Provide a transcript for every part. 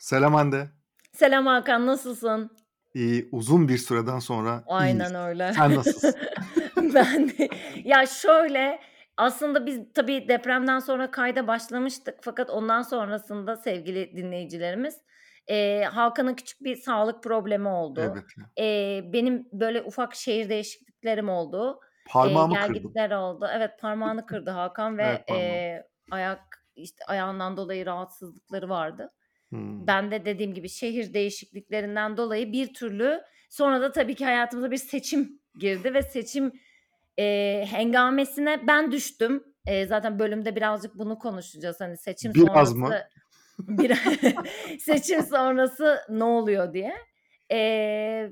Selam Hande. Selam Hakan, nasılsın? İyi, uzun bir süreden sonra iyiyiz. Aynen öyle. Sen nasılsın? Ben de ya şöyle, aslında biz tabii depremden sonra kayda başlamıştık fakat ondan sonrasında sevgili dinleyicilerimiz, eee, Hakan'ın küçük bir sağlık problemi oldu. Evet. Eee, benim böyle ufak şehir değişikliklerim oldu. Parmağımı kırdım. gelgitler oldu. Evet, parmağını kırdı Hakan ve, Evet parmağım. eee, ayak işte ayağından dolayı rahatsızlıkları vardı. Hımm. Ben de dediğim gibi şehir değişikliklerinden dolayı bir türlü sonra da tabii ki hayatımıza bir seçim girdi ve seçim, eee, hengamesine ben düştüm. Eee, zaten bölümde birazcık bunu konuşacağız. Hani seçim Biraz mı? sonrası bir seçim sonrası ne oluyor diye. Eee,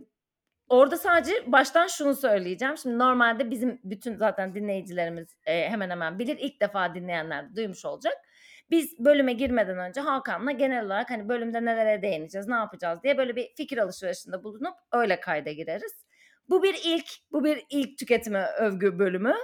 orada sadece baştan şunu söyleyeceğim. Şimdi normalde bizim bütün zaten dinleyicilerimiz, eee, hemen hemen bilir. İlk defa dinleyenler de duymuş olacak. Biz bölüme girmeden önce Hakan'la genel olarak hani bölümde nelere değineceğiz, ne yapacağız diye böyle bir fikir alışverişinde bulunup öyle kayda gireriz. Bu bir ilk, bu bir ilk tüketime övgü bölümü.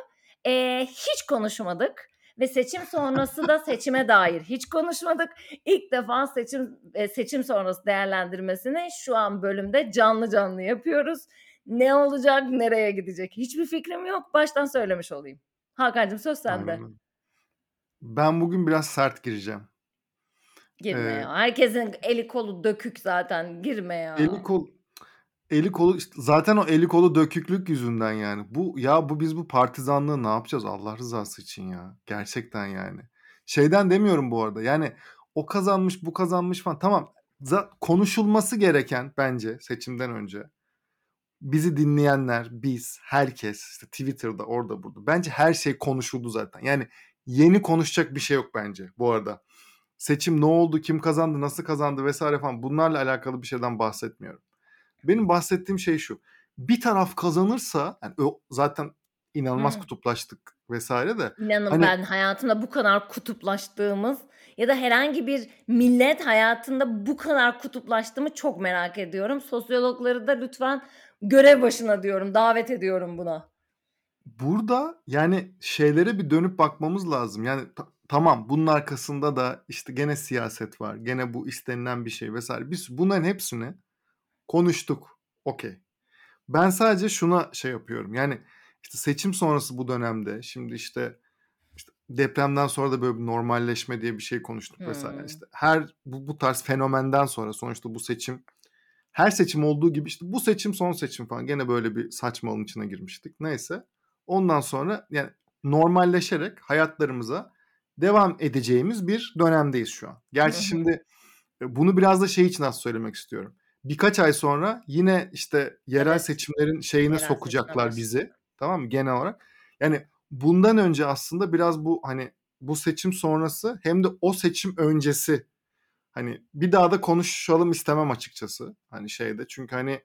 Eee, hiç konuşmadık ve seçim sonrası da seçime dair hiç konuşmadık. İlk defa seçim eee, seçim sonrası değerlendirmesini şu an bölümde canlı canlı yapıyoruz. Ne olacak, nereye gidecek hiçbir fikrim yok. Baştan söylemiş olayım. Hakan'cığım söz sende. Öyle. Ben bugün biraz sert gireceğim. Girme Eee ya. Herkesin eli kolu dökük zaten. Girme Eli ya. kol eli kolu işte zaten o eli kolu döküklük yüzünden yani. Bu ya bu biz bu partizanlığı ne yapacağız Allah rızası için ya. Gerçekten yani. Şeyden demiyorum bu arada. Yani o kazanmış, bu kazanmış falan. Tamam. Za konuşulması gereken bence seçimden önce bizi dinleyenler, biz, herkes işte Twitter'da, orada burada. Bence her şey konuşuldu zaten. Yani yeni konuşacak bir şey yok bence bu arada. Seçim ne oldu, kim kazandı, nasıl kazandı vs. falan bunlarla alakalı bir şeyden bahsetmiyorum. Benim bahsettiğim şey şu. Bir taraf kazanırsa yani zaten inanılmaz Hıı. kutuplaştık vs. de İnanın hani ben hayatımda bu kadar kutuplaştığımız ya da herhangi bir millet hayatında bu kadar kutuplaştığımı çok merak ediyorum. Sosyologları da lütfen görev başına diyorum, davet ediyorum buna. Burada yani şeylere bir dönüp bakmamız lazım. Yani ta tamam bunun arkasında da işte gene siyaset var. Gene bu istenilen bir şey vs. Biz bunların hepsini konuştuk. Okay. Ben sadece şuna şey yapıyorum. Yani işte seçim sonrası bu dönemde şimdi işte işte depremden sonra da böyle bir normalleşme diye bir şey konuştuk vs. Hımm. İşte her bu bu tarz fenomenden sonra sonuçta bu seçim her seçim olduğu gibi işte bu seçim son seçim falan gene böyle bir saçmalığın içine girmiştik. Neyse. Ondan sonra yani normalleşerek hayatlarımıza devam edeceğimiz bir dönemdeyiz şu an. Gerçi şimdi e, bunu biraz da şey için az söylemek istiyorum. Birkaç ay sonra yine işte yerel Evet. seçimlerin şeyine Yerel sokacaklar bizi. Tamam mı? Genel olarak. Yani bundan önce aslında biraz bu hani bu seçim sonrası hem de o seçim öncesi hani bir daha da konuşalım istemem açıkçası. Hani şeyde çünkü hani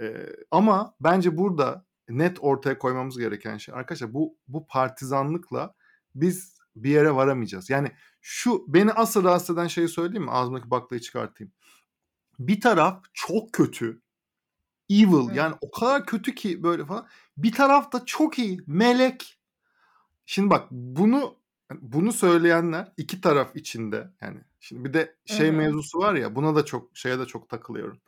e, ama bence burada net ortaya koymamız gereken şey arkadaşlar bu bu partizanlıkla biz bir yere varamayacağız. Yani şu beni asıl rahatsız eden şeyi söyleyeyim mi? Ağzımdaki baklayı çıkartayım. Bir taraf çok kötü. Evil Hı. yani o kadar kötü ki böyle falan. Bir taraf da çok iyi. Melek. Şimdi bak bunu bunu söyleyenler iki taraf içinde yani şimdi bir de şey hı. mevzusu var ya buna da çok şeye de çok takılıyorum.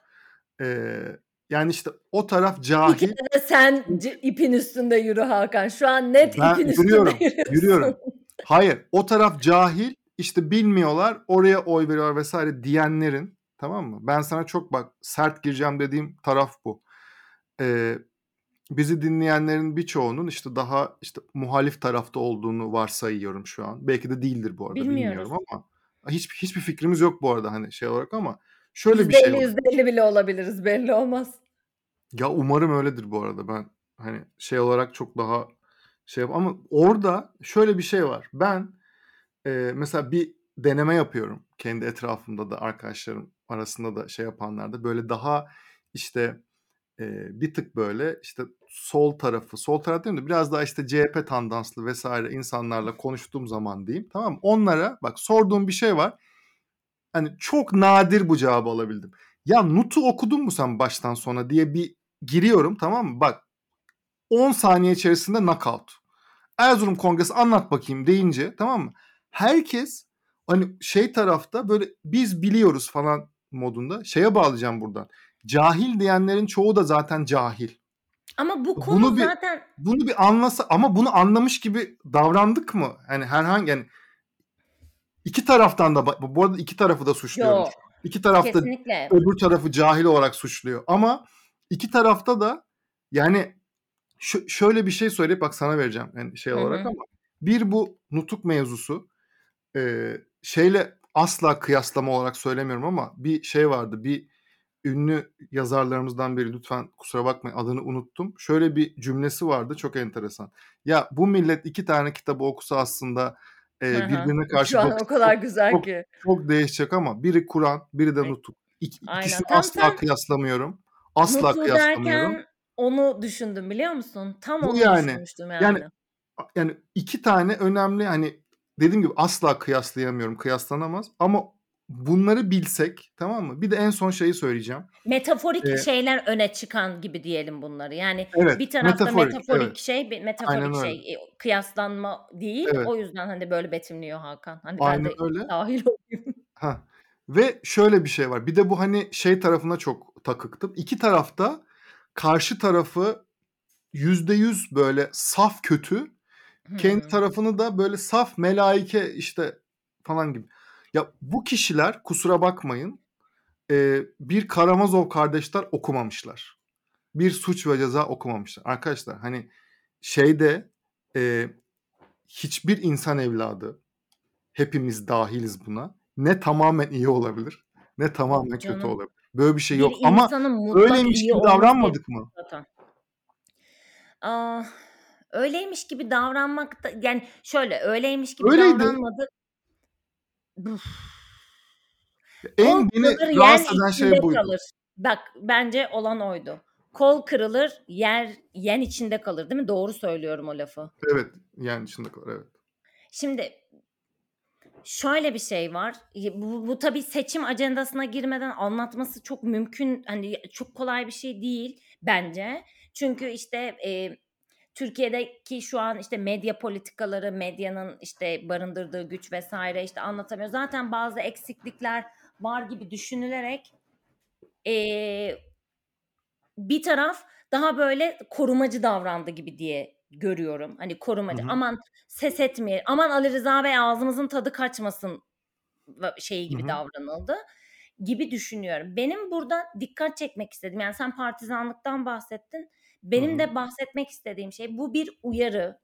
Eee, yani işte o taraf Bir cahil. kere de sen ipin üstünde yürü Hakan. Şu an net Ben ipin üstünde yürüyorum. Yürüyorum. yürüyorsun. Hayır. O taraf cahil. işte bilmiyorlar. Oraya oy veriyorlar vs. diyenlerin tamam mı? Ben sana çok bak sert gireceğim dediğim taraf bu. Eee, bizi dinleyenlerin birçoğunun işte daha işte muhalif tarafta olduğunu varsayıyorum şu an. Belki de değildir bu arada Bilmiyoruz. bilmiyorum ama hiç hiçbir fikrimiz yok bu arada hani şey olarak ama şöyle bir şey %50 var. %50 bile olabiliriz belli olmaz. Ya umarım öyledir bu arada. Ben hani şey olarak çok daha şey yap ama orada şöyle bir şey var. Ben eee, mesela bir deneme yapıyorum. Kendi etrafımda da arkadaşlarım arasında da şey yapanlarda böyle daha işte eee, bir tık böyle işte sol tarafı, sol taraf değil de biraz daha işte CHP tandanslı vs. insanlarla konuştuğum zaman diyeyim. Tamam mı? Onlara bak sorduğum bir şey var. Hani çok nadir bu cevabı alabildim. Ya Nut'u okudun mu sen baştan sona diye bir giriyorum tamam mı? Bak 10 saniye içerisinde knockout. Erzurum Kongresi anlat bakayım deyince tamam mı? Herkes hani şey tarafta böyle biz biliyoruz falan modunda. Şeye bağlayacağım buradan. Cahil diyenlerin çoğu da zaten cahil. Ama bu konu Bunu bir zaten bunu bir anlasa ama bunu anlamış gibi davrandık mı? Yani herhangi yani iki taraftan da bu arada iki tarafı da suçluyorum. yok İki taraf da kesinlikle. öbür tarafı cahil olarak suçluyor. Ama iki tarafta da yani şu, şöyle bir şey söyleyip bak sana vereceğim yani şey olarak hı. ama bir bu nutuk mevzusu e, şeyle asla kıyaslama olarak söylemiyorum ama bir şey vardı bir ünlü yazarlarımızdan biri lütfen kusura bakmayın adını unuttum. Şöyle bir cümlesi vardı çok enteresan. Ya bu millet iki tane kitabı okusa aslında e, hı. birbirine karşı Şu an o kadar güzel çok, ki. çok değişecek ama biri Kur'an biri de nutuk. İk, ikisini Tam asla sen kıyaslamıyorum. Asla Nutuk'u kıyaslamıyorum. derken onu düşündüm biliyor musun? Tam Bu onu yani düşünmüştüm yani yani. yani iki tane önemli hani dediğim gibi asla kıyaslayamıyorum. Kıyaslanamaz ama bunları bilsek tamam mı? Bir de en son şeyi söyleyeceğim. Metaforik Ee, şeyler öne çıkan gibi diyelim bunları. Yani evet bir tarafta metaforik metaforik evet şey, bir aynen metaforik öyle. şey, e, kıyaslanma değil. Evet O yüzden hani böyle betimliyor Hakan. Hani ben aynen de öyle. dahil olayım. Ha. Ve şöyle bir şey var. Bir de bu hani şey tarafına çok takıktım. İki tarafta karşı tarafı yüzde yüz böyle saf kötü. Kendi Hmm. tarafını da böyle saf melaike işte falan gibi. Ya bu kişiler kusura bakmayın e, bir Karamazov kardeşler okumamışlar. Bir suç ve ceza okumamışlar. Arkadaşlar hani şeyde e, hiçbir insan evladı hepimiz dahiliz buna. Ne tamamen iyi olabilir ne tamamen kötü canım. olabilir. Böyle bir şey Bir yok ama öyleymiş gibi olması davranmadık mı? zaten. Aa, öyleymiş gibi davranmak da yani şöyle öyleymiş gibi Öyleydi. davranmadı. En beni yen rahatsız eden şey buydu. kalır. Bak bence olan oydu. Kol kırılır yer yen içinde kalır değil mi? Doğru söylüyorum o lafı. Evet yani içinde kalır evet. Şimdi şöyle bir şey var. Bu, bu tabii seçim ajandasına girmeden anlatması çok mümkün. Hani çok kolay bir şey değil bence. Çünkü işte e, Türkiye'deki şu an işte medya politikaları, medyanın işte barındırdığı güç vesaire işte anlatamıyor. Zaten bazı eksiklikler var gibi düşünülerek e, bir taraf daha böyle korumacı davrandı gibi diye görüyorum. Hani Hı korumacı. hı. Aman ses etmeyelim. Aman Ali Rıza Bey ağzımızın tadı kaçmasın şeyi Hı gibi hı. davranıldı gibi düşünüyorum. Benim burada dikkat çekmek istedim. Yani sen partizanlıktan bahsettin. Benim hı. de bahsetmek istediğim şey bu bir uyarı.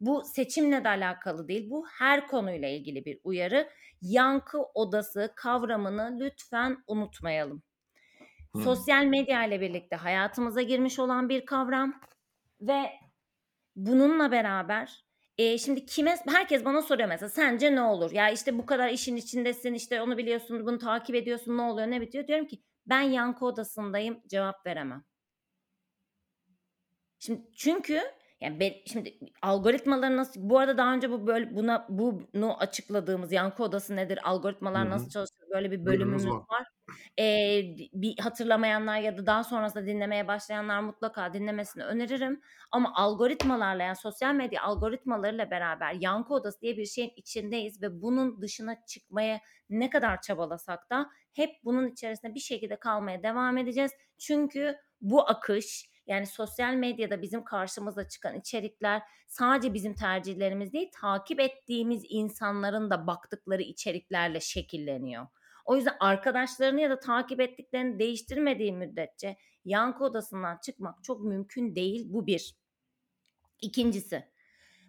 Bu seçimle de alakalı değil. Bu her konuyla ilgili bir uyarı. Yankı odası kavramını lütfen unutmayalım. Hı. Sosyal medya ile birlikte hayatımıza girmiş olan bir kavram ve bununla beraber e, şimdi kime herkes bana soruyor mesela sence ne olur? Ya işte bu kadar işin içindesin işte onu biliyorsun bunu takip ediyorsun ne oluyor ne bitiyor? Diyorum ki ben yankı odasındayım cevap veremem. Şimdi çünkü yani ben, şimdi algoritmaları nasıl bu arada daha önce bu böyle buna bunu açıkladığımız yankı odası nedir? Algoritmalar hı. nasıl çalışır? Böyle bir Bölümümüz bölümümüz var. var. Ee, bir hatırlamayanlar ya da daha sonrasında dinlemeye başlayanlar mutlaka dinlemesini öneririm. Ama algoritmalarla yani sosyal medya algoritmalarıyla beraber yankı odası diye bir şeyin içindeyiz ve bunun dışına çıkmaya ne kadar çabalasak da hep bunun içerisinde bir şekilde kalmaya devam edeceğiz. Çünkü bu akış yani sosyal medyada bizim karşımıza çıkan içerikler sadece bizim tercihlerimiz değil, takip ettiğimiz insanların da baktıkları içeriklerle şekilleniyor. O yüzden arkadaşlarını ya da takip ettiklerini değiştirmediği müddetçe yankı odasından çıkmak çok mümkün değil. Bu bir. İkincisi,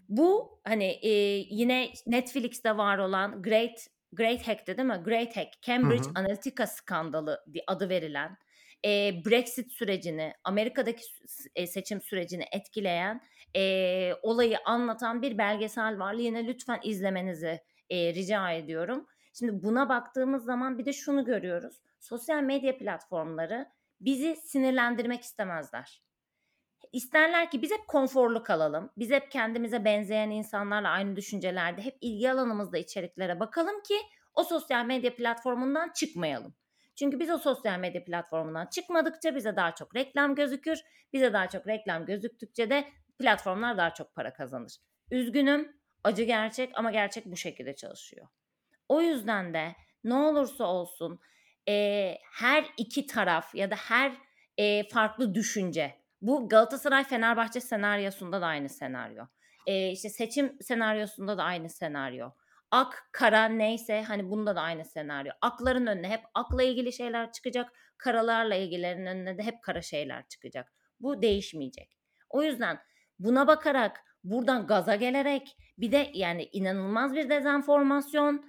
bu hani e, yine Netflix'te var olan Great Great Hack'ti değil mi? Great Hack, Hı Cambridge hı. Analytica skandalı adı verilen e, Brexit sürecini, Amerika'daki seçim sürecini etkileyen e, olayı anlatan bir belgesel var. Yine lütfen izlemenizi e, rica ediyorum. Şimdi buna baktığımız zaman bir de şunu görüyoruz. Sosyal medya platformları bizi sinirlendirmek istemezler. İsterler ki biz hep konforlu kalalım. Biz hep kendimize benzeyen insanlarla aynı düşüncelerde hep ilgi alanımızda içeriklere bakalım ki o sosyal medya platformundan çıkmayalım. Çünkü biz o sosyal medya platformundan çıkmadıkça bize daha çok reklam gözükür. Bize daha çok reklam gözüktükçe de platformlar daha çok para kazanır. Üzgünüm, acı gerçek ama gerçek bu şekilde çalışıyor. O yüzden de ne olursa olsun eee, her iki taraf ya da her, eee, farklı düşünce. Bu Galatasaray-Fenerbahçe senaryosunda da aynı senaryo. Eee, işte seçim senaryosunda da aynı senaryo. Ak, kara neyse hani bunda da aynı senaryo. Akların önüne hep akla ilgili şeyler çıkacak. Karalarla ilgilerin önüne de hep kara şeyler çıkacak. Bu değişmeyecek. O yüzden buna bakarak buradan gaza gelerek bir de yani inanılmaz bir dezenformasyon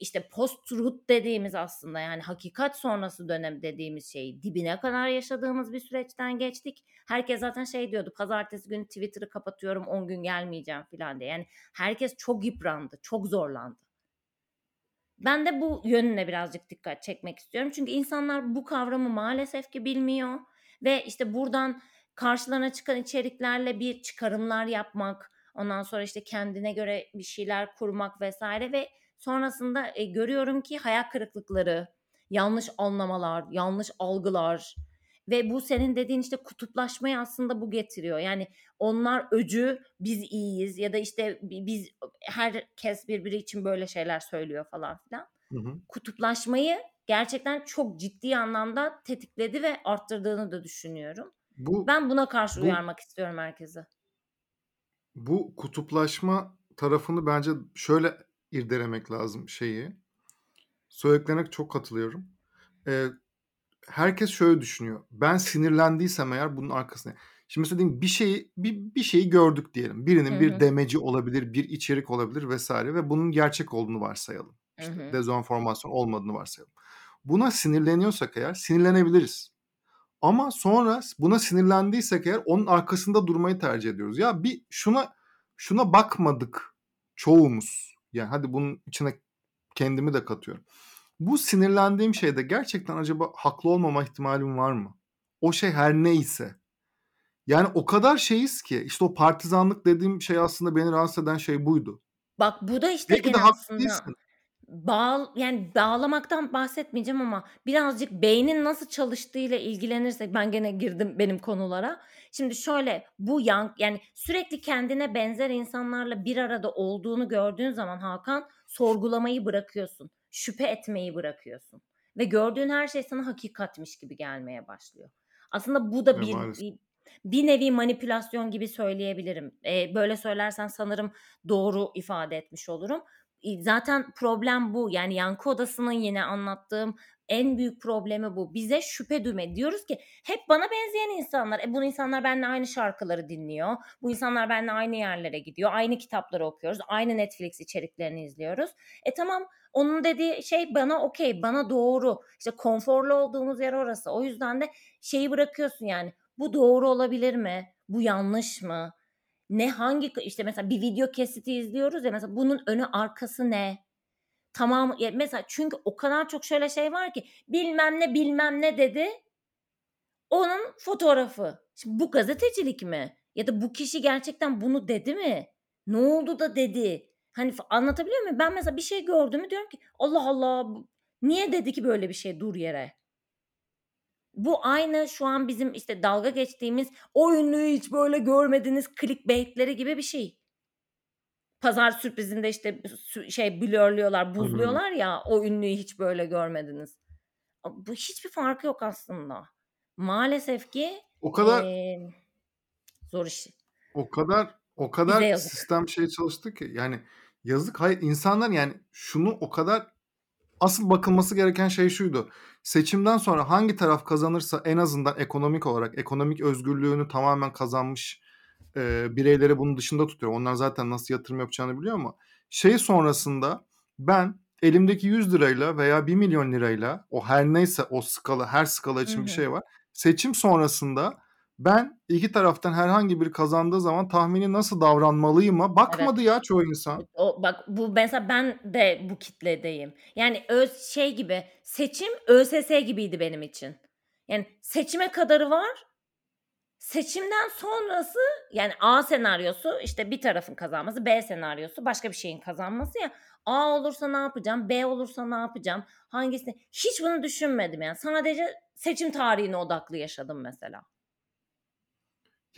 işte post-truth dediğimiz aslında yani hakikat sonrası dönem dediğimiz şeyi dibine kadar yaşadığımız bir süreçten geçtik. Herkes zaten şey diyordu pazartesi günü Twitter'ı kapatıyorum 10 gün gelmeyeceğim falan diye. Yani herkes çok yıprandı, çok zorlandı. Ben de bu yönüne birazcık dikkat çekmek istiyorum. Çünkü insanlar bu kavramı maalesef ki bilmiyor ve işte buradan karşılarına çıkan içeriklerle bir çıkarımlar yapmak, ondan sonra işte kendine göre bir şeyler kurmak vesaire ve sonrasında e, görüyorum ki hayal kırıklıkları, yanlış anlamalar, yanlış algılar ve bu senin dediğin işte kutuplaşmayı aslında bu getiriyor. Yani onlar öcü, biz iyiyiz ya da işte biz herkes birbiri için böyle şeyler söylüyor falan filan. Hı hı. Kutuplaşmayı gerçekten çok ciddi anlamda tetikledi ve arttırdığını da düşünüyorum. Bu Ben buna karşı bu uyarmak istiyorum herkese. bu kutuplaşma tarafını bence şöyle irdelemek lazım şeyi. Söylediklerine çok katılıyorum. Eee, herkes şöyle düşünüyor. Ben sinirlendiysem eğer bunun arkasına Şimdi mesela diyelim bir şeyi bir, bir şeyi gördük diyelim. Birinin bir hı. demeci olabilir, bir içerik olabilir vesaire ve bunun gerçek olduğunu varsayalım. İşte hı. dezenformasyon olmadığını varsayalım. Buna sinirleniyorsak eğer sinirlenebiliriz. Ama sonra buna sinirlendiysek eğer onun arkasında durmayı tercih ediyoruz. Ya bir şuna şuna bakmadık çoğumuz. Yani hadi bunun içine kendimi de katıyorum. Bu sinirlendiğim şeyde gerçekten acaba haklı olmama ihtimalim var mı? O şey her neyse. Yani o kadar şeyiz ki işte o partizanlık dediğim şey aslında beni rahatsız eden şey buydu. Bak bu da işte Belki de aslında değilsin. Bağ yani bağlamaktan bahsetmeyeceğim ama birazcık beynin nasıl çalıştığıyla ilgilenirsek ben gene girdim benim konulara. Şimdi şöyle bu yan yani sürekli kendine benzer insanlarla bir arada olduğunu gördüğün zaman Hakan sorgulamayı bırakıyorsun. Şüphe etmeyi bırakıyorsun. Ve gördüğün her şey sana hakikatmiş gibi gelmeye başlıyor. Aslında bu da bir maalesef. bir, bir nevi manipülasyon gibi söyleyebilirim. Ee, böyle söylersen sanırım doğru ifade etmiş olurum. Zaten problem bu. Yani yankı odasının yine anlattığım en büyük problemi bu. Bize şüphe duyma. Diyoruz ki hep bana benzeyen insanlar. E bu insanlar benimle aynı şarkıları dinliyor. Bu insanlar benimle aynı yerlere gidiyor. Aynı kitapları okuyoruz. Aynı Netflix içeriklerini izliyoruz. E tamam onun dediği şey bana okey, bana doğru. İşte konforlu olduğumuz yer orası. O yüzden de şeyi bırakıyorsun yani. Bu doğru olabilir mi? Bu yanlış mı? Ne hangi işte mesela bir video kesiti izliyoruz ya mesela bunun önü arkası ne? Tamam ya mesela çünkü o kadar çok şöyle şey var ki bilmem ne bilmem ne dedi. Onun fotoğrafı. Şimdi bu gazetecilik mi? Ya da bu kişi gerçekten bunu dedi mi? Ne oldu da dedi? Hani anlatabiliyor muyum? Ben mesela bir şey gördüğümü diyorum ki Allah Allah niye dedi ki böyle bir şey dur yere? Bu aynı şu an bizim işte dalga geçtiğimiz o ünlüyü hiç böyle görmediniz clickbaitleri gibi bir şey. Pazar sürprizinde işte şey blurluyorlar, buzluyorlar ya o ünlüyü hiç böyle görmediniz. Bu hiçbir farkı yok aslında. Maalesef ki O kadar eee, zor iş. o kadar o kadar sistem şey çalıştı ki yani yazık hayır insanlar yani şunu o kadar asıl bakılması gereken şey şuydu. Seçimden sonra hangi taraf kazanırsa en azından ekonomik olarak ekonomik özgürlüğünü tamamen kazanmış e, bireyleri bunun dışında tutuyor. Onlar zaten nasıl yatırım yapacağını biliyor ama şey sonrasında ben elimdeki 100 lirayla veya 1 milyon lirayla o her neyse o skala her skala için bir hı. şey var. Seçim sonrasında ben iki taraftan herhangi biri kazandığı zaman tahmini nasıl davranmalıyıma Evet. bakmadı ya çoğu insan. O bak bu mesela ben de bu kitledeyim. Yani öz şey gibi seçim ÖSS gibiydi benim için. Yani seçime kadarı var. Seçimden sonrası yani A senaryosu işte bir tarafın kazanması, B senaryosu başka bir şeyin kazanması ya. A olursa ne yapacağım, B olursa ne yapacağım, hangisini hiç bunu düşünmedim yani. Sadece seçim tarihine odaklı yaşadım mesela.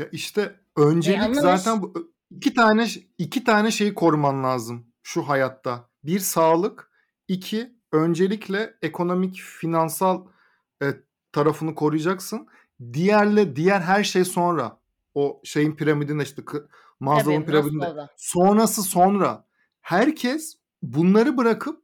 Ya işte öncelik yanlış. zaten bu iki tane iki tane şeyi koruman lazım şu hayatta. Bir sağlık, iki öncelikle ekonomik, finansal e, tarafını koruyacaksın. Diğerle diğer her şey sonra. O şeyin piramidinde işte Maslow'un piramidinde. Maslow'da. Sonrası sonra. Herkes bunları bırakıp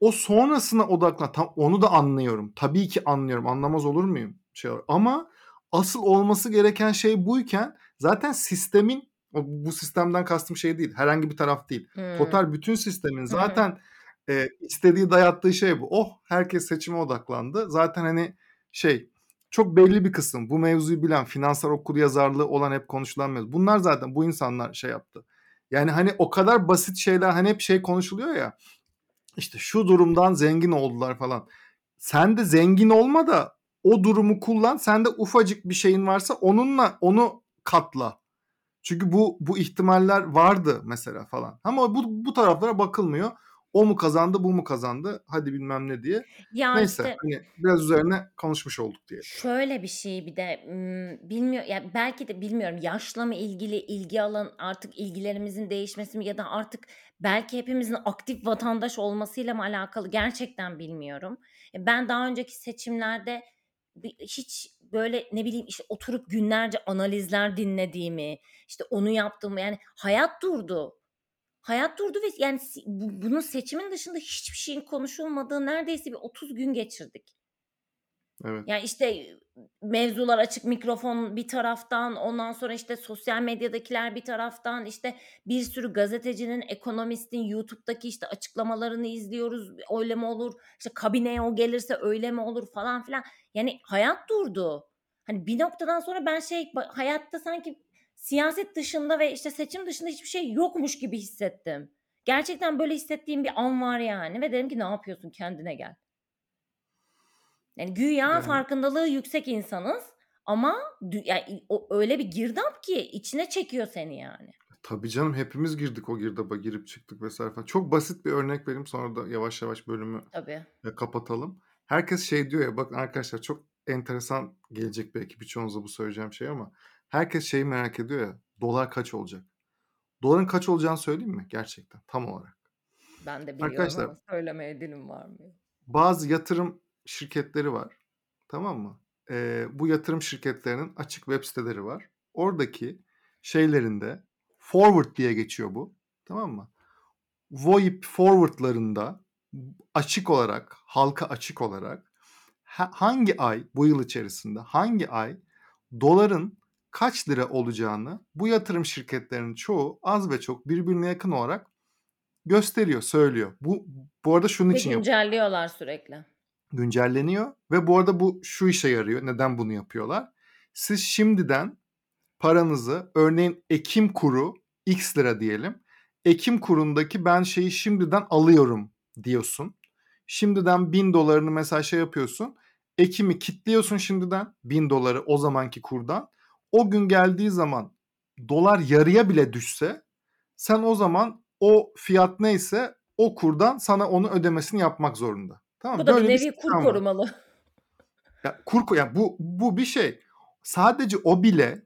o sonrasına odaklan. Tam onu da anlıyorum. Tabii ki anlıyorum. Anlamaz olur muyum? Şey ama asıl olması gereken şey buyken zaten sistemin bu sistemden kastım şey değil. Herhangi bir taraf değil. Hmm. Total bütün sistemin zaten hmm. e, istediği dayattığı şey bu. Oh herkes seçime odaklandı. Zaten hani şey çok belli bir kısım bu mevzuyu bilen finansal okur yazarlığı olan hep konuşulan mevzu. Bunlar zaten bu insanlar şey yaptı. Yani hani o kadar basit şeyler hani hep şey konuşuluyor ya işte şu durumdan zengin oldular falan. Sen de zengin olma da o durumu kullan. Sen de ufacık bir şeyin varsa onunla onu katla. Çünkü bu bu ihtimaller vardı mesela falan. Ama bu bu taraflara bakılmıyor. O mu kazandı, bu mu kazandı? Hadi bilmem ne diye. Ya Neyse işte, hani biraz üzerine konuşmuş olduk diye. Şöyle bir şey bir de bilmiyor ya belki de bilmiyorum yaşla mı ilgili ilgi alan artık ilgilerimizin değişmesi mi ya da artık belki hepimizin aktif vatandaş olmasıyla mı alakalı gerçekten bilmiyorum. E, ben daha önceki seçimlerde hiç böyle ne bileyim işte oturup günlerce analizler dinlediğimi, işte onu yaptığımı yani hayat durdu. Hayat durdu ve yani bunun seçimin dışında hiçbir şeyin konuşulmadığı neredeyse bir 30 gün geçirdik. Evet. Yani işte mevzular açık mikrofon bir taraftan ondan sonra işte sosyal medyadakiler bir taraftan işte bir sürü gazetecinin ekonomistin YouTube'daki işte açıklamalarını izliyoruz öyle mi olur işte kabineye o gelirse öyle mi olur falan filan yani hayat durdu. Hani bir noktadan sonra ben şey hayatta sanki siyaset dışında ve işte seçim dışında hiçbir şey yokmuş gibi hissettim. Gerçekten böyle hissettiğim bir an var yani ve dedim ki ne yapıyorsun kendine gel. Yani güya yani. farkındalığı yüksek insanız ama yani o öyle bir girdap ki içine çekiyor seni yani. Tabii canım hepimiz girdik o girdaba girip çıktık vesaire falan. Çok basit bir örnek vereyim sonra da yavaş yavaş bölümü Tabii. kapatalım. Herkes şey diyor ya bakın arkadaşlar çok enteresan gelecek belki birçoğunuza bu söyleyeceğim şey ama herkes şeyi merak ediyor ya dolar kaç olacak? Doların kaç olacağını söyleyeyim mi gerçekten tam olarak? Ben de biliyorum Arkadaşlar, ama söylemeye dilim varmıyor. Bazı yatırım şirketleri var. Tamam mı? Ee, bu yatırım şirketlerinin açık web siteleri var. Oradaki şeylerinde forward diye geçiyor bu. Tamam mı? VoIP forwardlarında açık olarak, halka açık olarak hangi ay bu yıl içerisinde hangi ay doların kaç lira olacağını bu yatırım şirketlerinin çoğu az ve çok birbirine yakın olarak gösteriyor, söylüyor. Bu bu arada şunun ve için güncelliyorlar sürekli güncelleniyor ve bu arada bu şu işe yarıyor. Neden bunu yapıyorlar? Siz şimdiden paranızı örneğin Ekim kuru X lira diyelim. Ekim kurundaki ben şeyi şimdiden alıyorum diyorsun. Şimdiden bin dolarını mesela şey yapıyorsun. Ekim'i kitliyorsun şimdiden bin doları o zamanki kurdan. O gün geldiği zaman dolar yarıya bile düşse sen o zaman o fiyat neyse o kurdan sana onu ödemesini yapmak zorunda. Tamam Bu da bir nevi kur korumalı. Ya kur ya bu bu bir şey. Sadece o bile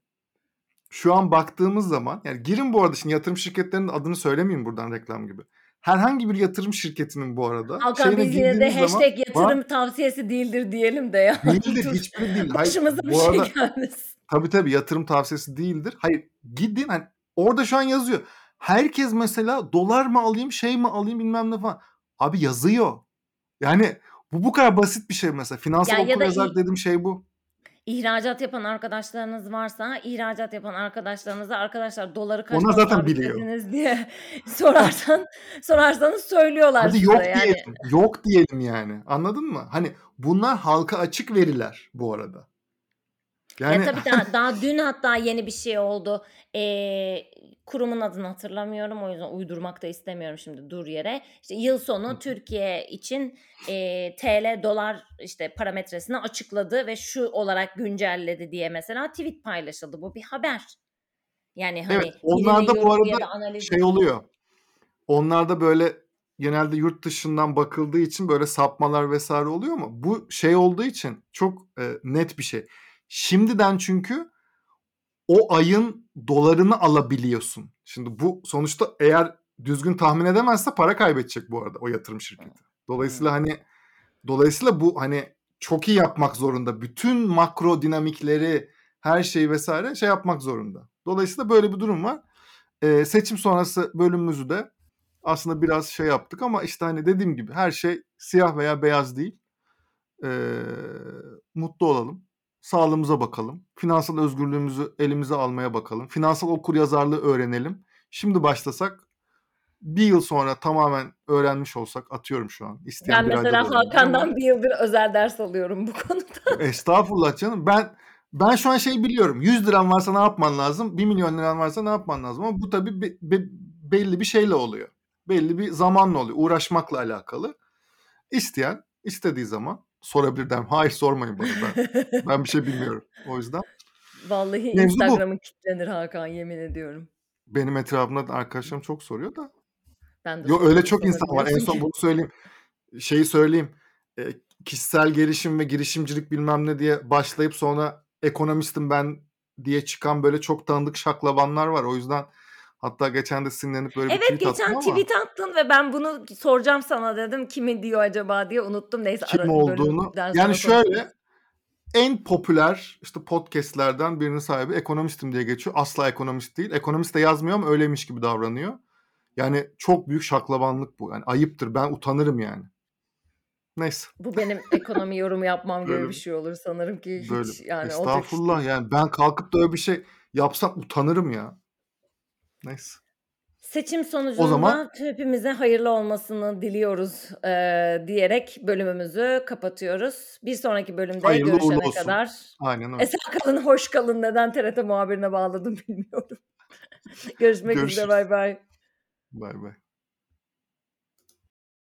şu an baktığımız zaman yani girin bu arada şimdi yatırım şirketlerinin adını söylemeyeyim buradan reklam gibi. Herhangi bir yatırım şirketinin bu arada. Hakan biz yine de hashtag zaman, yatırım bak, tavsiyesi değildir diyelim de ya. Değildir hiçbiri değil. Başımıza bir şey gelmesin. Tabii tabii yatırım tavsiyesi değildir. Hayır gidin hani orada şu an yazıyor. Herkes mesela dolar mı alayım şey mi alayım bilmem ne falan. Abi yazıyor. Yani bu bu kadar basit bir şey mesela. Finansal Ya ya okuryazar dediğim şey bu. İhracat yapan arkadaşlarınız varsa ihracat yapan arkadaşlarınıza arkadaşlar doları kaç Onlar zaten biliyor. diye sorarsan sorarsanız söylüyorlar Hadi yok yani. diyelim. Yok diyelim yani. Anladın mı? Hani bunlar halka açık veriler bu arada. Yani Ya tabii daha, daha dün hatta yeni bir şey oldu. Ee, kurumun adını hatırlamıyorum o yüzden uydurmak da istemiyorum şimdi dur yere. İşte yıl sonu Türkiye için e, TL dolar işte parametresini açıkladı ve şu olarak güncelledi diye mesela tweet paylaşıldı. Bu bir haber. Yani hani evet, onlarda bu arada şey oluyor. Onlarda böyle genelde yurt dışından bakıldığı için böyle sapmalar vesaire oluyor mu? Bu şey olduğu için çok e, net bir şey. Şimdiden çünkü o ayın dolarını alabiliyorsun. Şimdi bu sonuçta eğer düzgün tahmin edemezse para kaybedecek bu arada o yatırım şirketi. Dolayısıyla hani dolayısıyla bu hani çok iyi yapmak zorunda. Bütün makro dinamikleri, her şeyi vs. şey yapmak zorunda. Dolayısıyla böyle bir durum var. Eee, seçim sonrası bölümümüzü de aslında biraz şey yaptık ama işte hani dediğim gibi her şey siyah veya beyaz değil. Eee, mutlu olalım. Sağlığımıza bakalım. Finansal özgürlüğümüzü elimize almaya bakalım. Finansal okuryazarlığı öğrenelim. Şimdi başlasak 1 yıl sonra tamamen öğrenmiş olsak atıyorum şu an. İsteyen Ben 1 mesela ama Hakan'dan 1 yıldır özel ders alıyorum bu konuda. Estağfurullah canım. Ben ben şu an şeyi biliyorum. ₺100'n varsa ne yapman lazım? £1.000.000'n varsa ne yapman lazım? Ama bu tabii be be belli bir şeyle oluyor. Belli bir zamanla oluyor. Uğraşmakla alakalı. İsteyen istediği zaman sorabilir derim. Hayır sormayın bana ben. Ben bir şey bilmiyorum. O yüzden. Vallahi. Instagram'ın kilitlenir Hakan yemin ediyorum. Benim etrafımda da arkadaşlarım çok soruyor da. Ben de Yo öyle çok insan var. En son bunu söyleyeyim. Şeyi söyleyeyim. Eee, kişisel gelişim ve girişimcilik bilmem ne diye başlayıp sonra ekonomistim ben diye çıkan böyle çok tanıdık şaklabanlar var. O yüzden hatta geçen de sinirlenip böyle bir Evet tweet attım geçen ama tweet attın ve ben bunu soracağım sana dedim. Kimi diyor acaba diye unuttum. Neyse kim olduğunu yani konuşuruz. şöyle en popüler işte podcast'lerden birinin sahibi ekonomistim diye geçiyor. Asla ekonomist değil. Ekonomist de yazmıyor ama öyleymiş gibi davranıyor. Yani çok büyük şaklabanlık bu. Yani ayıptır. Ben utanırım yani. Neyse. Bu benim ekonomi yorumu yapmam gibi bir şey olur sanırım ki böyle hiç yani olacak iş estağfurullah yani ben kalkıp da öyle bir şey yapsam utanırım ya. Neyse. Seçim O zaman sonucunda hepimize hayırlı olmasını diliyoruz, eee, diyerek bölümümüzü kapatıyoruz. Bir sonraki bölümde hayırlı görüşene olsun. kadar Aynen öyle. esen kalın, hoş kalın. Neden TRT muhabirine bağladım bilmiyorum. Görüşmek üzere. Görüşürüz. Baybay. Baybay.